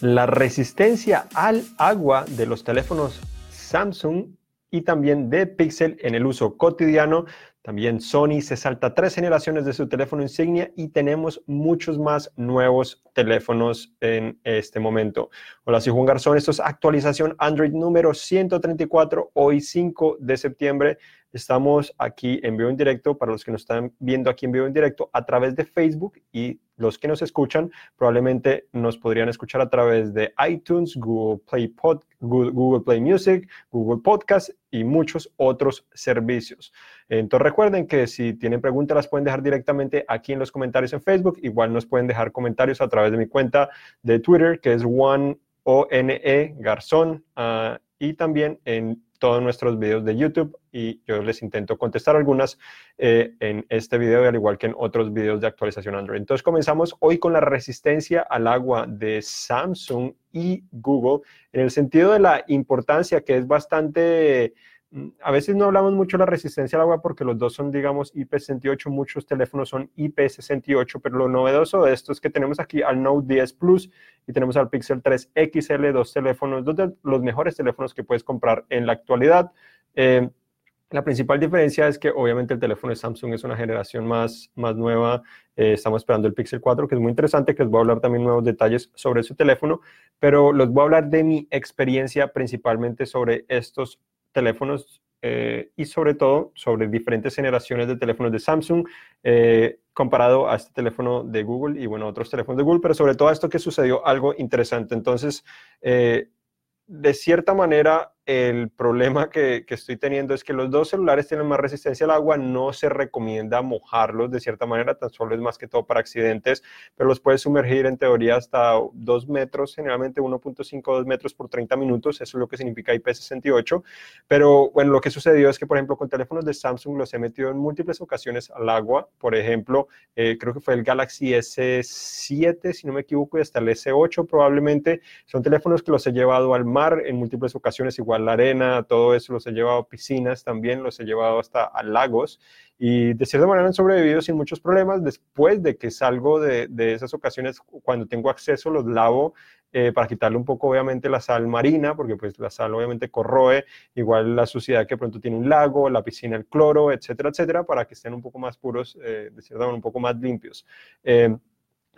La resistencia al agua de los teléfonos Samsung y también de Pixel en el uso cotidiano. También Sony se salta tres generaciones de su teléfono insignia y tenemos muchos más nuevos teléfonos en este momento. Hola, soy Juan Garzón. Esto es actualización Android número 134, hoy 5 de septiembre. Estamos aquí en vivo en directo para los que nos están viendo aquí en vivo en directo a través de Facebook y los que nos escuchan probablemente nos podrían escuchar a través de iTunes, Google Play, Pod, Google, Play Music, Google Podcast y muchos otros servicios. Entonces recuerden que si tienen preguntas las pueden dejar directamente aquí en los comentarios en Facebook. Igual nos pueden dejar comentarios a través de mi cuenta de Twitter que es one o n e Garzón uh, y también en todos nuestros videos de YouTube y yo les intento contestar algunas eh, en este video, al igual que en otros videos de actualización Android. Entonces comenzamos hoy con la resistencia al agua de Samsung y Google, en el sentido de la importancia que es bastante a veces no hablamos mucho de la resistencia al agua porque los dos son, digamos, IP68, muchos teléfonos son IP68, pero lo novedoso de esto es que tenemos aquí al Note 10 Plus y tenemos al Pixel 3 XL, dos teléfonos, dos de los mejores teléfonos que puedes comprar en la actualidad. Eh, la principal diferencia es que obviamente el teléfono de Samsung es una generación más, más nueva. Eh, estamos esperando el Pixel 4, que es muy interesante, que les voy a hablar también nuevos detalles sobre su teléfono, pero les voy a hablar de mi experiencia principalmente sobre estos teléfonos eh, y sobre todo sobre diferentes generaciones de teléfonos de Samsung eh, comparado a este teléfono de Google y bueno, otros teléfonos de Google, pero sobre todo esto que sucedió algo interesante. Entonces, eh, de cierta manera, el problema que, estoy teniendo es que los dos celulares tienen más resistencia al agua, no se recomienda mojarlos de cierta manera, tan solo es más que todo para accidentes, pero los puedes sumergir en teoría hasta 2 metros, generalmente 1.5 2 metros por 30 minutos, eso es lo que significa IP68, pero bueno, lo que sucedió es que, por ejemplo, con teléfonos de Samsung los he metido en múltiples ocasiones al agua, por ejemplo, eh, creo que fue el Galaxy S7, si no me equivoco, y hasta el S8 probablemente, son teléfonos que los he llevado al mar en múltiples ocasiones, igual la arena, todo eso los he llevado a piscinas también, los he llevado hasta a lagos y de cierta manera han sobrevivido sin muchos problemas. Después de que salgo de, esas ocasiones, cuando tengo acceso, los lavo eh, para quitarle un poco obviamente la sal marina, porque pues la sal obviamente corroe, igual la suciedad que pronto tiene un lago, la piscina, el cloro, etcétera, etcétera, para que estén un poco más puros, eh, de cierta manera un poco más limpios. Eh,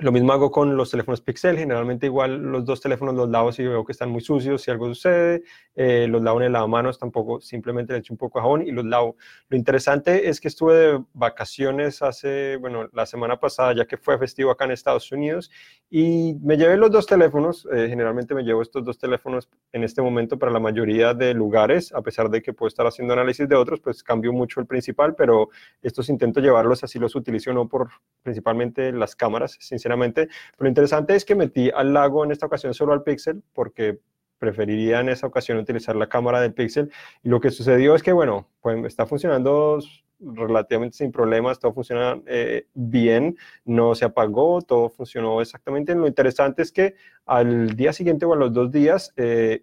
lo mismo hago con los teléfonos Pixel, generalmente igual los dos teléfonos los lavo si veo que están muy sucios, si algo sucede, eh, los lavo en el lavamanos, tampoco simplemente le echo un poco de jabón y los lavo. Lo interesante es que estuve de vacaciones hace, bueno, la semana pasada, ya que fue festivo acá en Estados Unidos, y me llevé los dos teléfonos, eh, generalmente me llevo estos dos teléfonos en este momento para la mayoría de lugares, a pesar de que puedo estar haciendo análisis de otros, pues cambio mucho el principal, pero estos intento llevarlos así los utilizo no por principalmente las cámaras, sinceramente pero lo interesante es que metí al lago en esta ocasión solo al Pixel porque preferiría en esa ocasión utilizar la cámara del Pixel. Y lo que sucedió es que, bueno, pues está funcionando relativamente sin problemas, todo funciona eh, bien, no se apagó, todo funcionó exactamente. Lo interesante es que al día siguiente o a los dos días eh,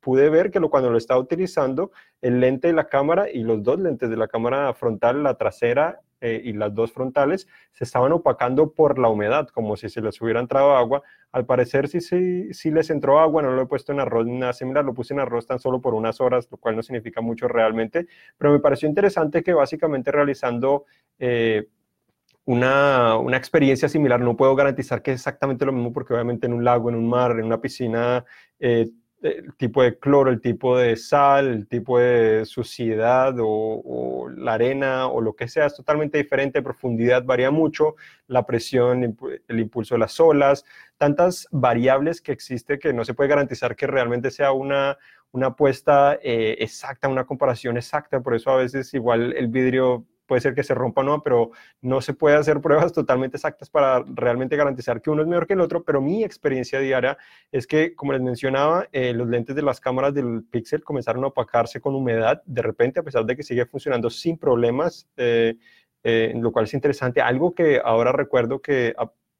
pude ver que lo, cuando lo estaba utilizando, el lente de la cámara y los dos lentes de la cámara frontal, la trasera eh, y las dos frontales se estaban opacando por la humedad, como si se les hubiera entrado agua. Al parecer sí, sí, sí les entró agua, no lo he puesto en arroz ni nada similar, lo puse en arroz tan solo por unas horas, lo cual no significa mucho realmente, pero me pareció interesante que básicamente realizando... Eh, una, una, experiencia similar. No puedo garantizar que es exactamente lo mismo porque obviamente en un lago, en un mar, en una piscina, eh, el tipo de cloro, el tipo de sal, el tipo de suciedad o, la arena o lo que sea es totalmente diferente, profundidad varía mucho, la presión, el impulso de las olas, tantas variables que existe que no se puede garantizar que realmente sea una, una apuesta eh, exacta, una comparación exacta, por eso a veces igual el vidrio puede ser que se rompa o no, pero no se puede hacer pruebas totalmente exactas para realmente garantizar que uno es mejor que el otro, pero mi experiencia diaria es que, como les mencionaba, eh, los lentes de las cámaras del Pixel comenzaron a opacarse con humedad de repente, a pesar de que sigue funcionando sin problemas, eh, eh, lo cual es interesante. Algo que ahora recuerdo que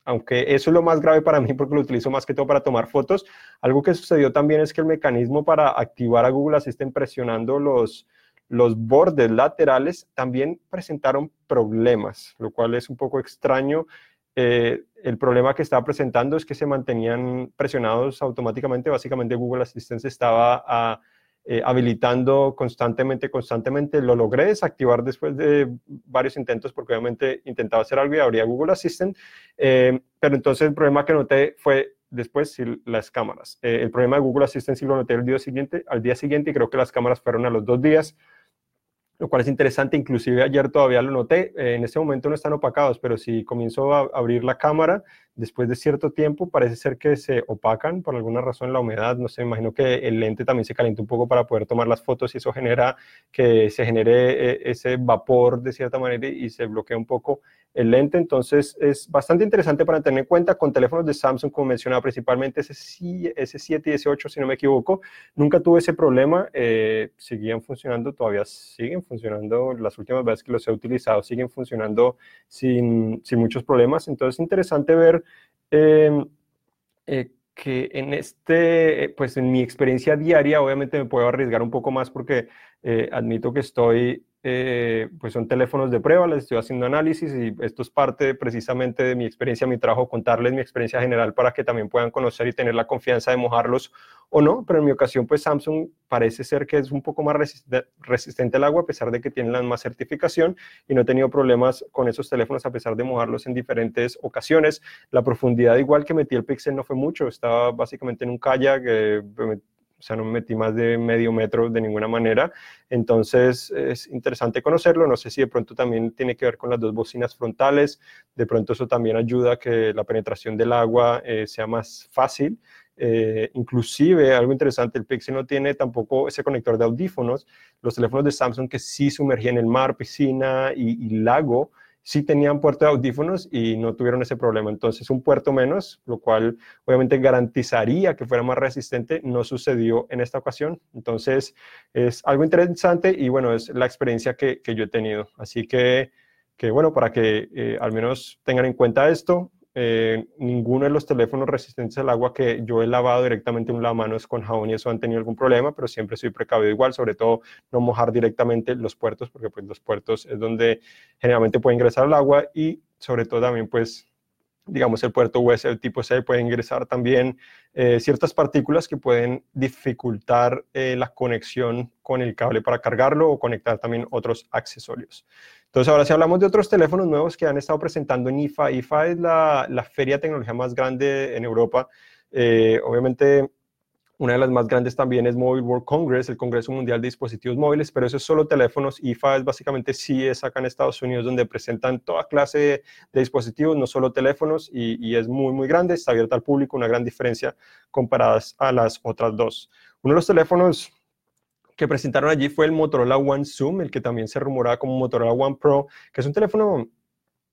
aunque eso es lo más grave para mí porque lo utilizo más que todo para tomar fotos, algo que sucedió también es que el mecanismo para activar a Google Assistant presionando los, los bordes laterales también presentaron problemas, lo cual es un poco extraño. eh, el problema que estaba presentando es que se mantenían presionados automáticamente. Básicamente Google Assistant estaba ah, eh, habilitando constantemente, constantemente. Lo logré desactivar después de varios intentos porque obviamente intentaba hacer algo y abría Google Assistant. Eh, pero entonces el problema que noté fue después las cámaras. el problema de Google Assistant sí lo noté el día siguiente, al día siguiente y creo que las cámaras fueron a los dos días lo cual es interesante, inclusive ayer todavía lo noté, eh, en este momento no están opacados, pero si comienzo a abrir la cámara, después de cierto tiempo parece ser que se opacan por alguna razón la humedad, no sé, imagino que el lente también se calienta un poco para poder tomar las fotos y eso genera que se genere eh, ese vapor de cierta manera y se bloquea un poco el lente, entonces es bastante interesante para tener en cuenta con teléfonos de Samsung, como mencionaba, principalmente ese S7 y S8, si no me equivoco, nunca tuve ese problema, eh, seguían funcionando, todavía siguen funcionando, las últimas veces que los he utilizado siguen funcionando sin, sin muchos problemas, entonces es interesante ver em, eh, que en este, pues en mi experiencia diaria, obviamente me puedo arriesgar un poco más porque eh, admito que estoy eh, pues son teléfonos de prueba, les estoy haciendo análisis y esto es parte precisamente de mi experiencia, mi trabajo, contarles mi experiencia general para que también puedan conocer y tener la confianza de mojarlos o no, pero en mi ocasión pues Samsung parece ser que es un poco más resistente al agua a pesar de que tienen la más certificación y no he tenido problemas con esos teléfonos a pesar de mojarlos en diferentes ocasiones. La profundidad igual que metí el Pixel no fue mucho, estaba básicamente en un kayak, eh, o sea, no me metí más de medio metro de ninguna manera. Entonces, es interesante conocerlo. No sé si de pronto también tiene que ver con las dos bocinas frontales. De pronto eso también ayuda a que la penetración del agua eh, sea más fácil. Eh, inclusive, algo interesante, el Pixel no tiene tampoco ese conector de audífonos. Los teléfonos de Samsung que sí sumergían el mar, piscina y lago, sí tenían puerto de audífonos y no tuvieron ese problema. Entonces, un puerto menos, lo cual obviamente garantizaría que fuera más resistente, no sucedió en esta ocasión. Entonces, es algo interesante y bueno, es la experiencia que, yo he tenido. Así que, que bueno, para que eh, al menos tengan en cuenta esto, eh, ninguno de los teléfonos resistentes al agua que yo he lavado directamente un lavamanos con jabón y eso han tenido algún problema, pero siempre soy precavido igual, sobre todo no mojar directamente los puertos, porque pues los puertos es donde generalmente puede ingresar el agua y sobre todo también pues digamos, el puerto USB tipo C puede ingresar también eh, ciertas partículas que pueden dificultar eh, la conexión con el cable para cargarlo o conectar también otros accesorios. Entonces, ahora si hablamos de otros teléfonos nuevos que han estado presentando en IFA, IFA es la, la feria de tecnología más grande en Europa. Eh, obviamente, una de las más grandes también es Mobile World Congress, el Congreso Mundial de Dispositivos Móviles, pero eso es solo teléfonos. IFA es básicamente es acá en Estados Unidos, donde presentan toda clase de, dispositivos, no solo teléfonos, y, y, es muy, muy grande, está abierta al público, una gran diferencia comparadas a las otras dos. Uno de los teléfonos que presentaron allí fue el Motorola One Zoom, el que también se rumoraba como Motorola One Pro, que es un teléfono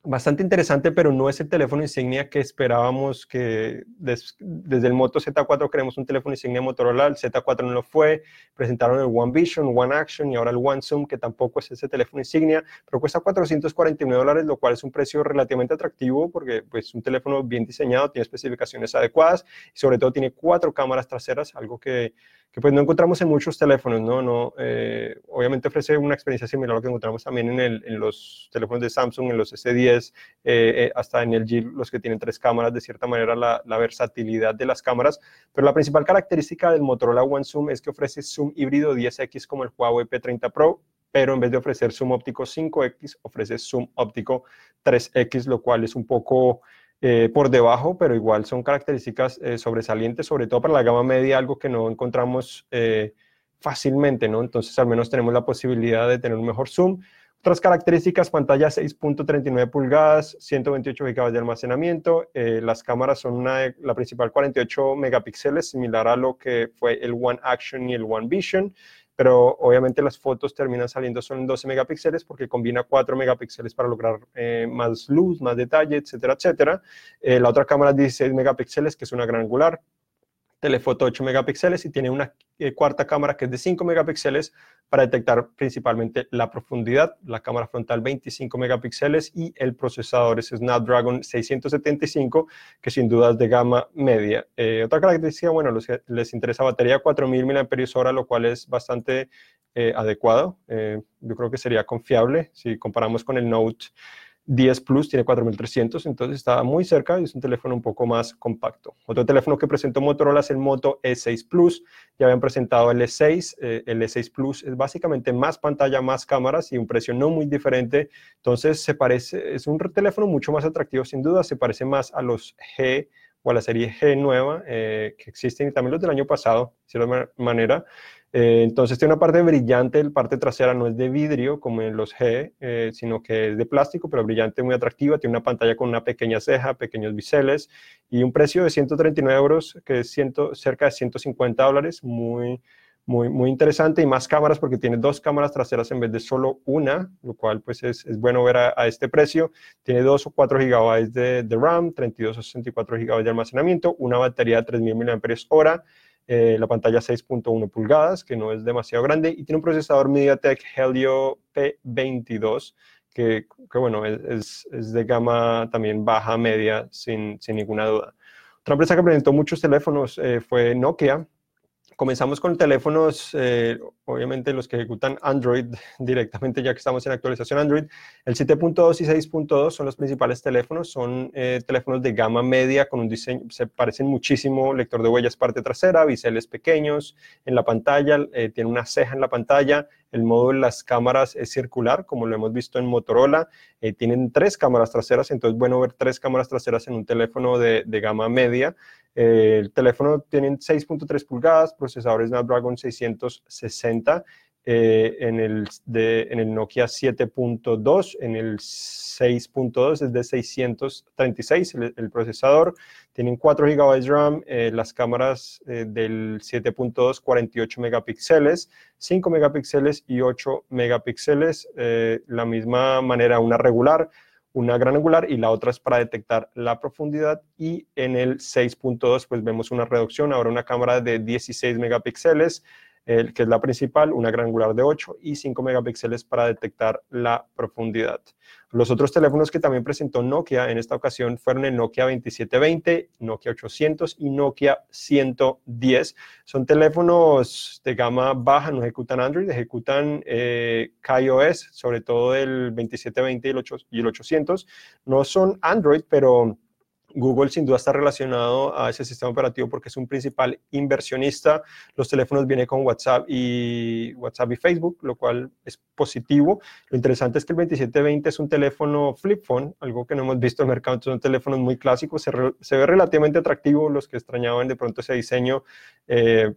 bastante interesante, pero no es el teléfono insignia que esperábamos que desde el Moto Z4 queremos un teléfono insignia Motorola, el Z4 no lo fue, presentaron el One Vision, One Action y ahora el One Zoom, que tampoco es ese teléfono insignia, pero cuesta 449 dólares, lo cual es un precio relativamente atractivo porque pues un teléfono bien diseñado, tiene especificaciones adecuadas y sobre todo tiene cuatro cámaras traseras, algo que que pues no encontramos en muchos teléfonos, ¿no? no eh, obviamente ofrece una experiencia similar a lo que encontramos también en, los teléfonos de Samsung, en los S10, eh, eh, hasta en el G, los que tienen tres cámaras, de cierta manera la, la, versatilidad de las cámaras, pero la principal característica del Motorola One Zoom es que ofrece zoom híbrido 10X como el Huawei P30 Pro, pero en vez de ofrecer zoom óptico 5X, ofrece zoom óptico 3X, lo cual es un poco eh, por debajo, pero igual son características eh, sobresalientes, sobre todo para la gama media, algo que no encontramos eh, fácilmente, ¿no? Entonces al menos tenemos la posibilidad de tener un mejor zoom. Otras características, pantalla 6.39 pulgadas, 128 GB de almacenamiento, las cámaras son una, la principal 48 megapíxeles, similar a lo que fue el One Action y el One Vision, pero obviamente las fotos terminan saliendo son 12 megapíxeles porque combina 4 megapíxeles para lograr eh, más luz, más detalle, etcétera, etcétera. Eh, la otra cámara 16 megapíxeles, que es una gran angular, telefoto 8 megapíxeles y tiene una eh, cuarta cámara que es de 5 megapíxeles para detectar principalmente la profundidad, la cámara frontal 25 megapíxeles y el procesador es Snapdragon 675 que sin duda es de gama media. Eh, otra característica, bueno, los les interesa batería 4000 mAh, lo cual es bastante eh, adecuado. yo creo que sería confiable si comparamos con el Note 10 Plus tiene 4300, entonces está muy cerca y es un teléfono un poco más compacto. Otro teléfono que presentó Motorola es el Moto E6 Plus. Ya habían presentado el E6. Eh, el E6 Plus es básicamente más pantalla, más cámaras y un precio no muy diferente. Entonces se parece, es un teléfono mucho más atractivo sin duda, se parece más a los G o a la serie G nueva eh, que existen y también los del año pasado, de cierta manera. Eh, entonces tiene una parte brillante, la parte trasera no es de vidrio como en los G, eh, sino que es de plástico, pero brillante, muy atractiva. Tiene una pantalla con una pequeña ceja, pequeños biseles y un precio de 139 euros, que es cerca de 150 dólares, muy, muy, muy interesante. Y más cámaras porque tiene dos cámaras traseras en vez de solo una, lo cual pues es, es bueno ver a, a, este precio. Tiene 2 o 4 gigabytes de, de RAM, 32 o 64 gigabytes de almacenamiento, una batería de 3000 mAh eh, la pantalla 6.1 pulgadas, que no es demasiado grande, y tiene un procesador MediaTek Helio P22, que, que bueno, es, es, de gama también baja, media, sin, sin, ninguna duda. Otra empresa que presentó muchos teléfonos eh, fue Nokia, Comenzamos con teléfonos, eh, obviamente los que ejecutan Android directamente, ya que estamos en actualización Android. El 7.2 y 6.2 son los principales teléfonos, son eh, teléfonos de gama media con un diseño, se parecen muchísimo, lector de huellas parte trasera, biseles pequeños en la pantalla, eh, tiene una ceja en la pantalla, el modo de las cámaras es circular, como lo hemos visto en Motorola, tienen tres cámaras traseras, entonces bueno ver tres cámaras traseras en un teléfono de, de gama media. Eh, el teléfono tiene 6.3 pulgadas, procesador Snapdragon 660, eh, en, el en el Nokia 7.2, en el 6.2 es de 636 el, procesador, tienen 4 GB de RAM, eh, las cámaras del 7.2 48 megapíxeles, 5 megapíxeles y 8 megapíxeles, la misma manera una regular, una gran angular y la otra es para detectar la profundidad. Y en el 6.2 pues vemos una reducción, ahora una cámara de 16 megapíxeles, el, que es la principal, una gran angular de 8 y 5 megapíxeles para detectar la profundidad. Los otros teléfonos que también presentó Nokia en esta ocasión fueron el Nokia 2720, Nokia 800 y Nokia 110. Son teléfonos de gama baja, no ejecutan Android, ejecutan eh, KaiOS, sobre todo el 2720 y el, 8, y el 800. No son Android, pero Google sin duda está relacionado a ese sistema operativo porque es un principal inversionista. Los teléfonos vienen con WhatsApp y WhatsApp y Facebook, lo cual es positivo. Lo interesante es que el 2720 es un teléfono flip phone, algo que no hemos visto en el mercado. Son teléfonos muy clásicos, se, ve relativamente atractivo. Los que extrañaban de pronto ese diseño, eh,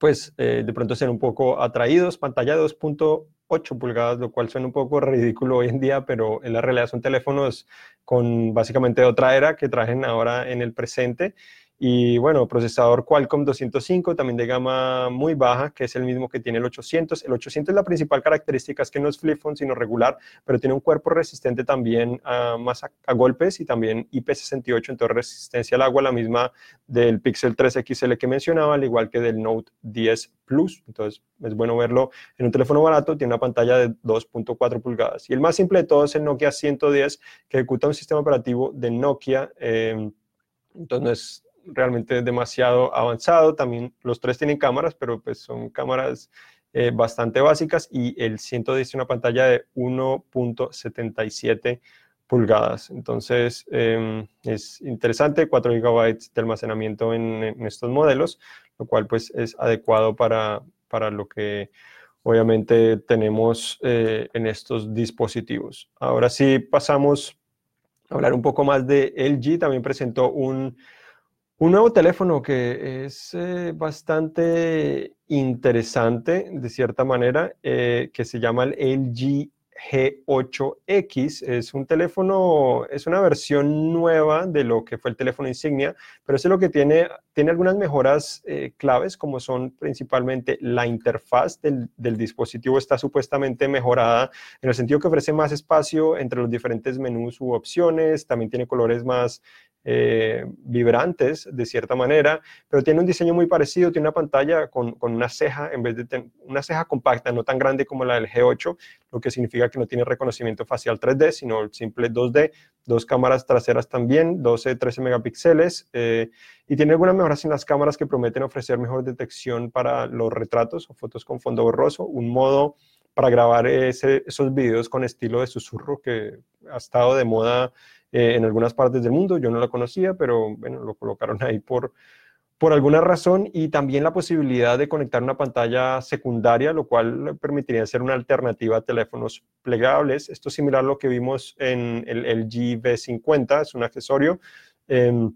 pues eh, de pronto ser un poco atraídos. Pantalla 2.1 8 pulgadas, lo cual suena un poco ridículo hoy en día, pero en la realidad son teléfonos con básicamente otra era que trajen ahora en el presente y bueno, procesador Qualcomm 205, también de gama muy baja, que es el mismo que tiene el 800. El 800 la principal característica es que no es flip phone, sino regular, pero tiene un cuerpo resistente también a, más a, golpes y también IP68, entonces resistencia al agua, la misma del Pixel 3 XL que mencionaba, al igual que del Note 10 Plus. Entonces es bueno verlo en un teléfono barato, tiene una pantalla de 2.4 pulgadas. Y el más simple de todos es el Nokia 110, que ejecuta un sistema operativo de Nokia. Eh, entonces realmente demasiado avanzado. También los tres tienen cámaras, pero pues son cámaras eh, bastante básicas y el 110 tiene una pantalla de 1.77 pulgadas. Entonces em, es interesante, 4 GB de almacenamiento en, estos modelos, lo cual pues es adecuado para, para lo que obviamente tenemos eh, en estos dispositivos. Ahora sí pasamos a hablar un poco más de LG. También presentó un un nuevo teléfono que es eh, bastante interesante, de cierta manera, eh, que se llama el LG G8X. Es un teléfono, es una versión nueva de lo que fue el teléfono insignia, pero es lo que tiene, tiene algunas mejoras eh, claves, como son principalmente la interfaz del, del, dispositivo está supuestamente mejorada, en el sentido que ofrece más espacio entre los diferentes menús u opciones, también tiene colores más eh, vibrantes de cierta manera, pero tiene un diseño muy parecido, tiene una pantalla con, con una ceja, en vez de una ceja compacta, no tan grande como la del G8, lo que significa que no tiene reconocimiento facial 3D, sino el simple 2D, dos cámaras traseras también, 12, 13 megapíxeles, eh, y tiene algunas mejoras en las cámaras que prometen ofrecer mejor detección para los retratos o fotos con fondo borroso, un modo para grabar esos videos con estilo de susurro que ha estado de moda eh, en algunas partes del mundo. Yo no lo conocía, pero bueno, lo colocaron ahí por, por alguna razón y también la posibilidad de conectar una pantalla secundaria, lo cual permitiría ser una alternativa a teléfonos plegables. Esto es similar a lo que vimos en el LG V50, es un accesorio em,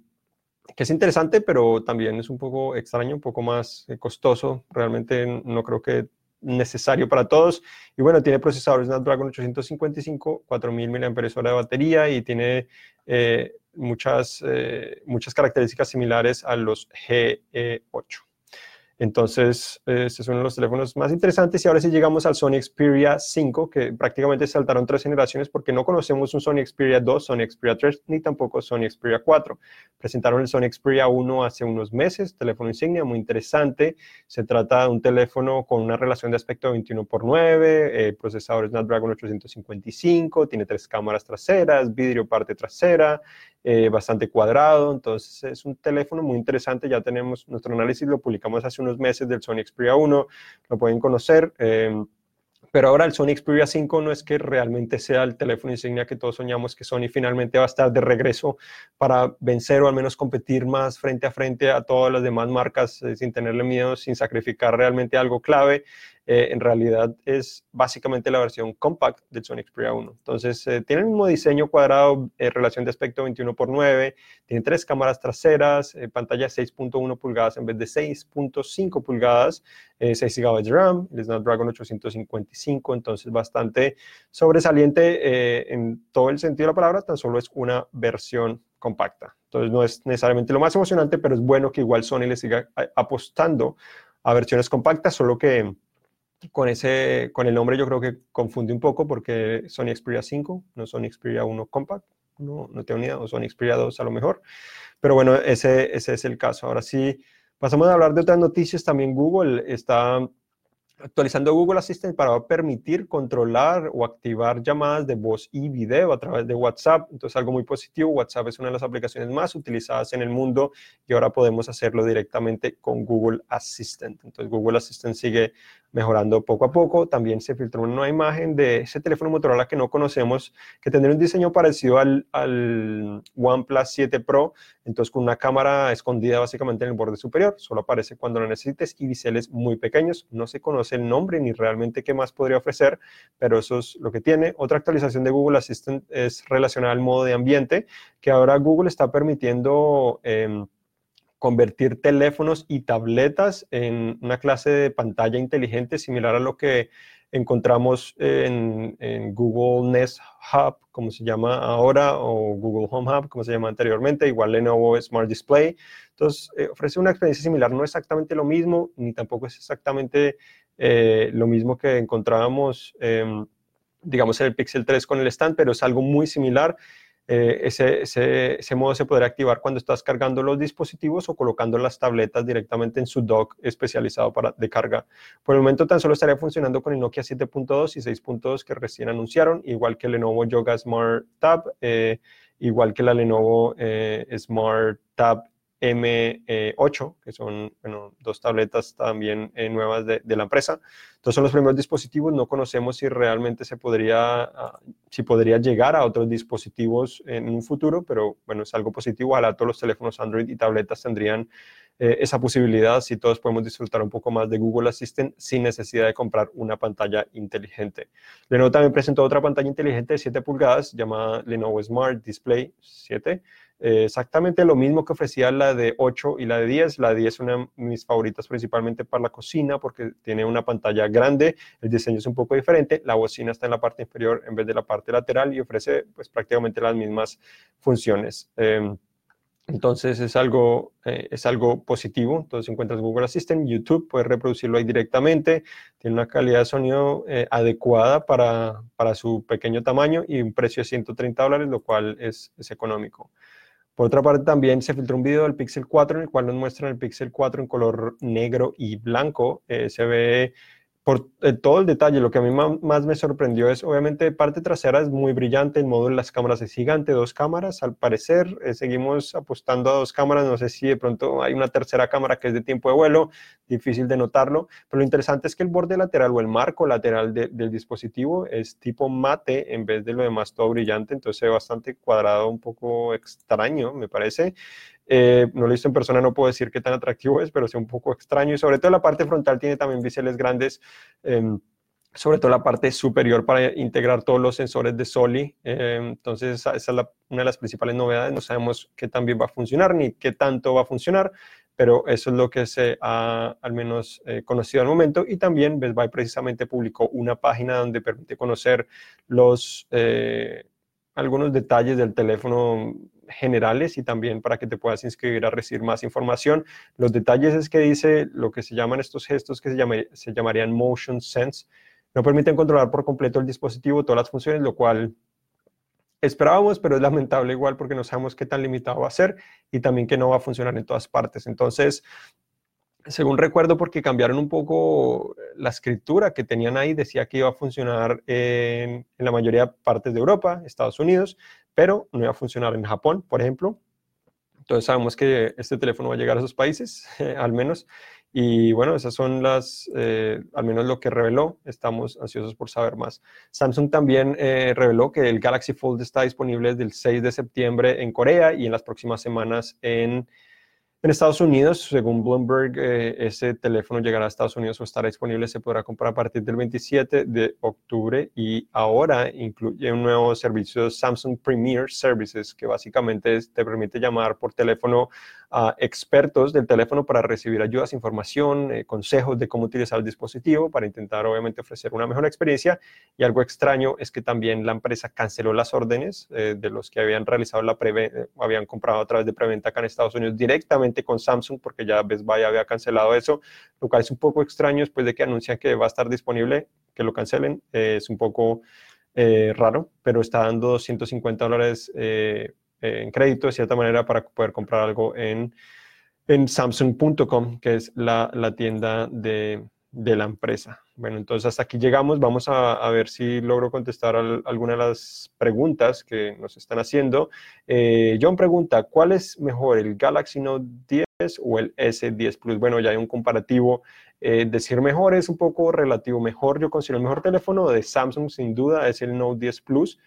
que es interesante, pero también es un poco extraño, un poco más eh, costoso. Realmente no creo que necesario para todos. Y bueno, tiene procesadores Snapdragon 855, 4000 mAh de batería y tiene eh, muchas, eh, muchas características similares a los GE8. Entonces, este es uno de los teléfonos más interesantes. Y ahora sí llegamos al Sony Xperia 5, que prácticamente saltaron tres generaciones porque no conocemos un Sony Xperia 2, Sony Xperia 3, ni tampoco Sony Xperia 4. Presentaron el Sony Xperia 1 hace unos meses, teléfono insignia muy interesante. Se trata de un teléfono con una relación de aspecto 21 x 9, procesador Snapdragon 855, tiene tres cámaras traseras, vidrio parte trasera, eh, bastante cuadrado, entonces es un teléfono muy interesante, ya tenemos nuestro análisis, lo publicamos hace unos meses del Sony Xperia 1, lo pueden conocer. Em, pero ahora el Sony Xperia 5 no es que realmente sea el teléfono insignia que todos soñamos que Sony finalmente va a estar de regreso para vencer o al menos competir más frente a frente a todas las demás marcas eh, sin tenerle miedo, sin sacrificar realmente algo clave. Eh, en realidad es básicamente la versión compact del Sony Xperia 1. Entonces, eh, tiene el mismo diseño cuadrado, eh, relación de aspecto 21 x 9, tiene tres cámaras traseras, pantalla 6.1 pulgadas en vez de 6.5 pulgadas, 6 GB de RAM, el Snapdragon 855, entonces bastante sobresaliente en todo el sentido de la palabra, tan solo es una versión compacta. Entonces, no es necesariamente lo más emocionante, pero es bueno que igual Sony le siga apostando a versiones compactas, solo que con, ese, con el nombre yo creo que confunde un poco porque Sony Xperia 5, no Sony Xperia 1 Compact, no, no tengo ni idea, o Sony Xperia 2 a lo mejor. Pero bueno, ese, ese es el caso. Ahora sí, pasamos a hablar de otras noticias. También Google está actualizando Google Assistant para permitir controlar o activar llamadas de voz y video a través de WhatsApp. Entonces, algo muy positivo. WhatsApp es una de las aplicaciones más utilizadas en el mundo y ahora podemos hacerlo directamente con Google Assistant. Entonces, Google Assistant sigue mejorando poco a poco. También se filtró una imagen de ese teléfono Motorola que no conocemos, que tendría un diseño parecido al, al OnePlus 7 Pro, entonces con una cámara escondida básicamente en el borde superior, solo aparece cuando lo necesites y biseles muy pequeños. No se conoce el nombre ni realmente qué más podría ofrecer, pero eso es lo que tiene. Otra actualización de Google Assistant es relacionada al modo de ambiente, que ahora Google está permitiendo... Em, convertir teléfonos y tabletas en una clase de pantalla inteligente similar a lo que encontramos en, Google Nest Hub, como se llama ahora, o Google Home Hub, como se llama anteriormente, igual Lenovo Smart Display. Entonces, eh, ofrece una experiencia similar, no exactamente lo mismo, ni tampoco es exactamente eh, lo mismo que encontrábamos, digamos, en el Pixel 3 con el stand, pero es algo muy similar eh, ese, modo se podrá activar cuando estás cargando los dispositivos o colocando las tabletas directamente en su dock especializado para de carga. Por el momento tan solo estaría funcionando con el Nokia 7.2 y 6.2 que recién anunciaron, igual que el Lenovo Yoga Smart Tab, eh, igual que la Lenovo eh, Smart Tab M8, que son dos tabletas también nuevas de, de, la empresa. Entonces son los primeros dispositivos, no conocemos si realmente se podría, ah, si podría llegar a otros dispositivos en un futuro, pero bueno, es algo positivo. Ojalá todos los teléfonos Android y tabletas tendrían eh, esa posibilidad, si todos podemos disfrutar un poco más de Google Assistant sin necesidad de comprar una pantalla inteligente. Lenovo también presentó otra pantalla inteligente de 7 pulgadas llamada Lenovo Smart Display 7 eh, exactamente lo mismo que ofrecía la de 8 y la de 10. La de 10 es una de mis favoritas principalmente para la cocina porque tiene una pantalla grande, el diseño es un poco diferente, la bocina está en la parte inferior en vez de la parte lateral y ofrece pues prácticamente las mismas funciones. Em, entonces es algo, eh, es algo positivo. Entonces encuentras Google Assistant, YouTube, puedes reproducirlo ahí directamente. Tiene una calidad de sonido eh, adecuada para, para, su pequeño tamaño y un precio de 130 dólares, lo cual es, es económico. Por otra parte, también se filtró un video del Pixel 4 en el cual nos muestran el Pixel 4 en color negro y blanco. Eh, se ve por eh, todo el detalle, lo que a mí más me sorprendió es, obviamente, parte trasera es muy brillante, el módulo de las cámaras es gigante, dos cámaras, al parecer, eh, seguimos apostando a dos cámaras, no sé si de pronto hay una tercera cámara que es de tiempo de vuelo, difícil de notarlo, pero lo interesante es que el borde lateral o el marco lateral del dispositivo es tipo mate en vez de lo demás todo brillante, entonces es bastante cuadrado, un poco extraño, me parece. Eh, no lo he visto en persona, no puedo decir qué tan atractivo es, pero es un poco extraño. Y sobre todo la parte frontal tiene también biseles grandes, em, sobre todo la parte superior para integrar todos los sensores de Soli. Em, entonces, esa, es una de las principales novedades. No sabemos qué tan bien va a funcionar ni qué tanto va a funcionar, pero eso es lo que se ha al menos eh, conocido al momento. Y también Best Buy precisamente publicó una página donde permite conocer los, eh, algunos detalles del teléfono generales y también para que te puedas inscribir a recibir más información. Los detalles es que dice lo que se llaman estos gestos que se, se llamarían motion sense. No permiten controlar por completo el dispositivo, todas las funciones, lo cual esperábamos, pero es lamentable igual porque no sabemos qué tan limitado va a ser y también que no va a funcionar en todas partes. Entonces, según recuerdo, porque cambiaron un poco la escritura que tenían ahí, decía que iba a funcionar en, en, la mayoría de partes de Europa, Estados Unidos, pero no iba a funcionar en Japón, por ejemplo. Entonces sabemos que este teléfono va a llegar a esos países, al menos. Y bueno, esas son las, eh, al menos lo que reveló. Estamos ansiosos por saber más. Samsung también eh, reveló que el Galaxy Fold está disponible desde el 6 de septiembre en Corea y en las próximas semanas en en Estados Unidos, según Bloomberg, eh, ese teléfono llegará a Estados Unidos o estará disponible, se podrá comprar a partir del 27 de octubre y ahora incluye un nuevo servicio Samsung Premier Services que básicamente te permite llamar por teléfono a expertos del teléfono para recibir ayudas, información, eh, consejos de cómo utilizar el dispositivo para intentar obviamente ofrecer una mejor experiencia. Y algo extraño es que también la empresa canceló las órdenes eh, de los que habían realizado la eh, habían comprado a través de preventa acá en Estados Unidos directamente con Samsung porque ya Best Buy había cancelado eso, lo cual es un poco extraño después de que anuncian que va a estar disponible, que lo cancelen. es un poco raro, pero está dando 250 dólares eh, en crédito de cierta manera para poder comprar algo en, en samsung.com, que es la, la tienda de, de, la empresa. Bueno, entonces hasta aquí llegamos. Vamos a, ver si logro contestar alguna de las preguntas que nos están haciendo. Eh, John pregunta, ¿cuál es mejor, el Galaxy Note 10 o el S10 Plus? Bueno, ya hay un comparativo. Eh, decir mejor es un poco relativo. Mejor, yo considero el mejor teléfono de Samsung, sin duda, es el Note 10 Plus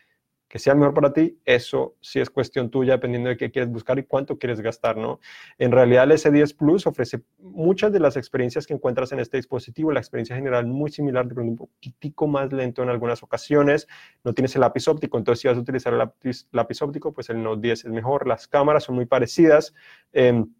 que sea mejor para ti, eso sí es cuestión tuya, dependiendo de qué quieres buscar y cuánto quieres gastar, ¿no? En realidad, el S10 Plus ofrece muchas de las experiencias que encuentras en este dispositivo, la experiencia general muy similar, de un poquitico más lento en algunas ocasiones, no tienes el lápiz óptico, entonces si vas a utilizar el lápiz, óptico, pues el Note 10 es mejor, las cámaras son muy parecidas, em,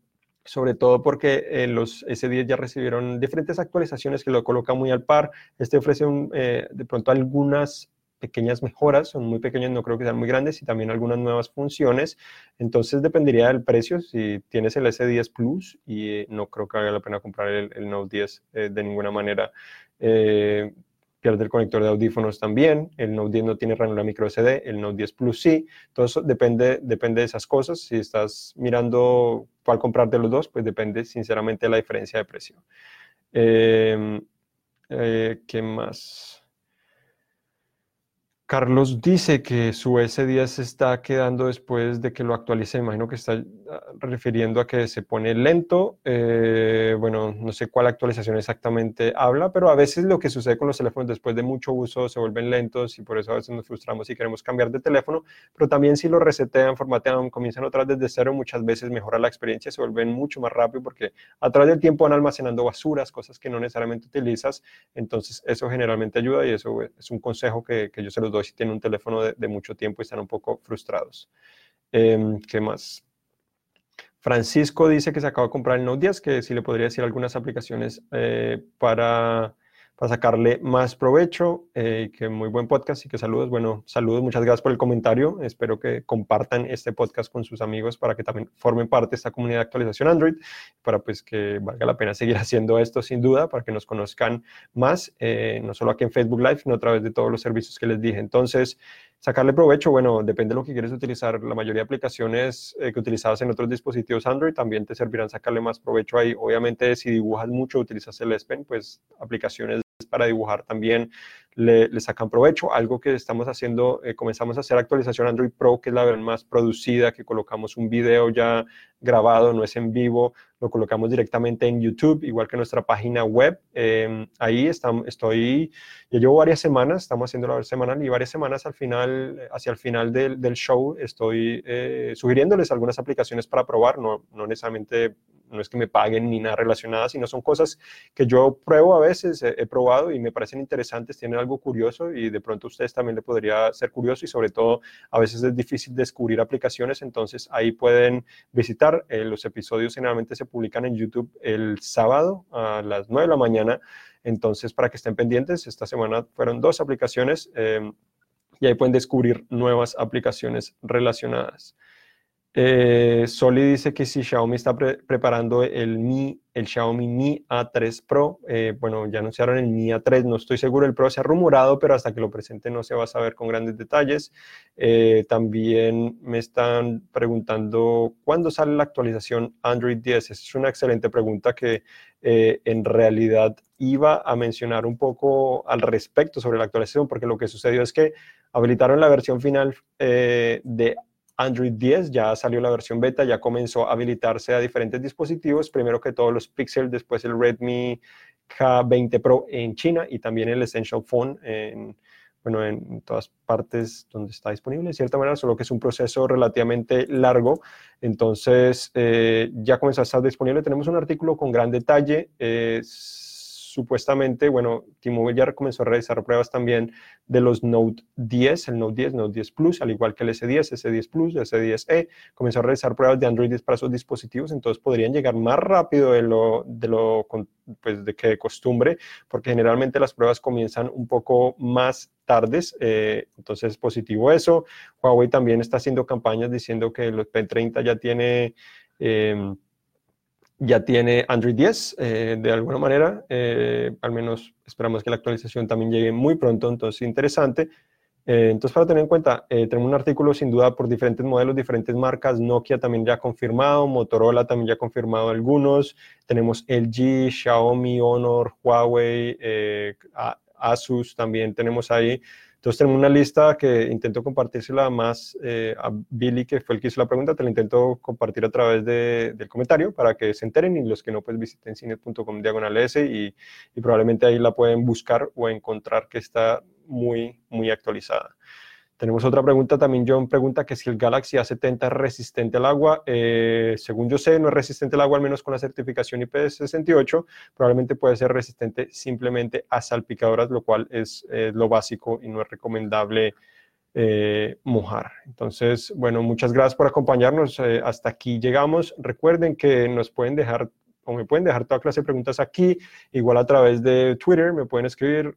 sobre todo porque eh, los S10 ya recibieron diferentes actualizaciones que lo colocan muy al par. Este ofrece eh, de pronto algunas pequeñas mejoras, son muy pequeñas, no creo que sean muy grandes, y también algunas nuevas funciones. Entonces dependería del precio, si tienes el S10 Plus, y eh, no creo que valga la pena comprar el, Note 10 eh, de ninguna manera. Eh, pierde el conector de audífonos también, el Note 10 no tiene ranura micro SD, el Note 10 Plus sí, eso depende, depende de esas cosas. Si estás mirando cuál comprar de los dos, pues depende sinceramente de la diferencia de precio. ¿Qué más? Carlos dice que su S10 se está quedando después de que lo actualice. Imagino que está ah, refiriendo a que se pone lento. Eh, bueno, no sé cuál actualización exactamente habla, pero a veces lo que sucede con los teléfonos después de mucho uso se vuelven lentos y por eso a veces nos frustramos y queremos cambiar de teléfono. Pero también si lo resetean, formatean, comienzan otra desde cero, muchas veces mejora la experiencia, se vuelven mucho más rápido porque a través del tiempo van almacenando basuras, cosas que no necesariamente utilizas. Entonces eso generalmente ayuda y eso es un consejo que, que yo se los doy si tienen un teléfono de, mucho tiempo y están un poco frustrados. Em, ¿Qué más? Francisco dice que se acaba de comprar el Note 10, que si le podría decir algunas aplicaciones eh, para para sacarle más provecho. Eh, que muy buen podcast y que saludos. Bueno, saludos, muchas gracias por el comentario. Espero que compartan este podcast con sus amigos para que también formen parte de esta comunidad de actualización Android, para pues que valga la pena seguir haciendo esto sin duda, para que nos conozcan más, eh, no solo aquí en Facebook Live, sino a través de todos los servicios que les dije. Entonces, sacarle provecho, bueno, depende de lo que quieres utilizar. La mayoría de aplicaciones eh, que utilizabas en otros dispositivos Android también te servirán sacarle más provecho ahí. Obviamente, si dibujas mucho, utilizas el S Pen, pues aplicaciones para dibujar también le, sacan provecho. Algo que estamos haciendo, eh, comenzamos a hacer actualización Android Pro, que es la versión más producida, que colocamos un video ya grabado, no es en vivo, lo colocamos directamente en YouTube, igual que nuestra página web. Em, ahí estamos, estoy, ya llevo varias semanas, estamos haciendo la semanal y varias semanas al final, hacia el final del, del show, estoy eh, sugiriéndoles algunas aplicaciones para probar, no, no necesariamente no es que me paguen ni nada relacionado, sino son cosas que yo pruebo a veces, he, probado y me parecen interesantes, tienen algo curioso y de pronto a ustedes también le podría ser curioso y sobre todo a veces es difícil descubrir aplicaciones, entonces ahí pueden visitar. Eh, los episodios generalmente se publican en YouTube el sábado a las 9 de la mañana, entonces para que estén pendientes, esta semana fueron dos aplicaciones eh, y ahí pueden descubrir nuevas aplicaciones relacionadas. Eh, Soli dice que si Xiaomi está preparando el Mi, el Xiaomi Mi A3 Pro, eh, bueno, ya anunciaron el Mi A3, no estoy seguro, el Pro se ha rumorado, pero hasta que lo presente no se va a saber con grandes detalles. Eh, también me están preguntando cuándo sale la actualización Android 10. Esa es una excelente pregunta que en realidad iba a mencionar un poco al respecto sobre la actualización, porque lo que sucedió es que habilitaron la versión final de Android 10, ya salió la versión beta, ya comenzó a habilitarse a diferentes dispositivos, primero que todos los Pixel, después el Redmi K20 Pro en China y también el Essential Phone en, bueno, en todas partes donde está disponible, de cierta manera, solo que es un proceso relativamente largo. Entonces, eh, ya comenzó a estar disponible. Tenemos un artículo con gran detalle supuestamente, bueno, T-Mobile ya comenzó a realizar pruebas también de los Note 10, el Note 10, Note 10 Plus, al igual que el S10, S10 Plus, S10e, comenzó a realizar pruebas de Android 10 para sus dispositivos, entonces podrían llegar más rápido de lo, de lo pues, de que de costumbre, porque generalmente las pruebas comienzan un poco más tardes, eh, entonces es positivo eso. Huawei también está haciendo campañas diciendo que el P30 ya tiene... Eh, ya tiene Android 10 eh, de alguna manera, eh, al menos esperamos que la actualización también llegue muy pronto, entonces interesante. Eh, entonces, para tener en cuenta, tenemos un artículo sin duda por diferentes modelos, diferentes marcas. Nokia también ya ha confirmado, Motorola también ya ha confirmado algunos. Tenemos LG, Xiaomi, Honor, Huawei, Asus también tenemos ahí. Entonces tenemos una lista que intento compartírsela más eh, a Billy, que fue el que hizo la pregunta, te la intento compartir a través del comentario para que se enteren y los que no, pues visiten cine.com diagonal S y, y probablemente ahí la pueden buscar o encontrar que está muy, muy actualizada. Tenemos otra pregunta también, John pregunta que si el Galaxy A70 es resistente al agua. Eh, según yo sé, no es resistente al agua, al menos con la certificación IP68. Probablemente puede ser resistente simplemente a salpicadoras, lo cual es lo básico y no es recomendable eh, mojar. Entonces, bueno, muchas gracias por acompañarnos. Eh, hasta aquí llegamos. Recuerden que nos pueden dejar o me pueden dejar toda clase de preguntas aquí, igual a través de Twitter, me pueden escribir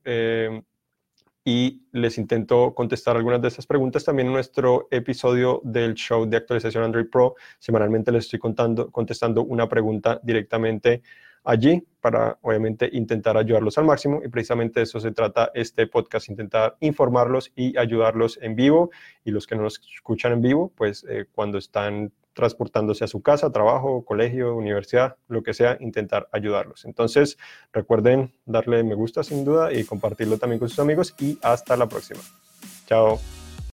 y les intento contestar algunas de esas preguntas también en nuestro episodio del show de actualización Android Pro. Semanalmente les estoy contando, contestando una pregunta directamente allí para obviamente intentar ayudarlos al máximo y precisamente de eso se trata este podcast, intentar informarlos y ayudarlos en vivo y los que no nos escuchan en vivo, pues eh, cuando están transportándose a su casa, trabajo, colegio, universidad, lo que sea, intentar ayudarlos. Entonces, recuerden darle me gusta sin duda y compartirlo también con sus amigos y hasta la próxima. Chao.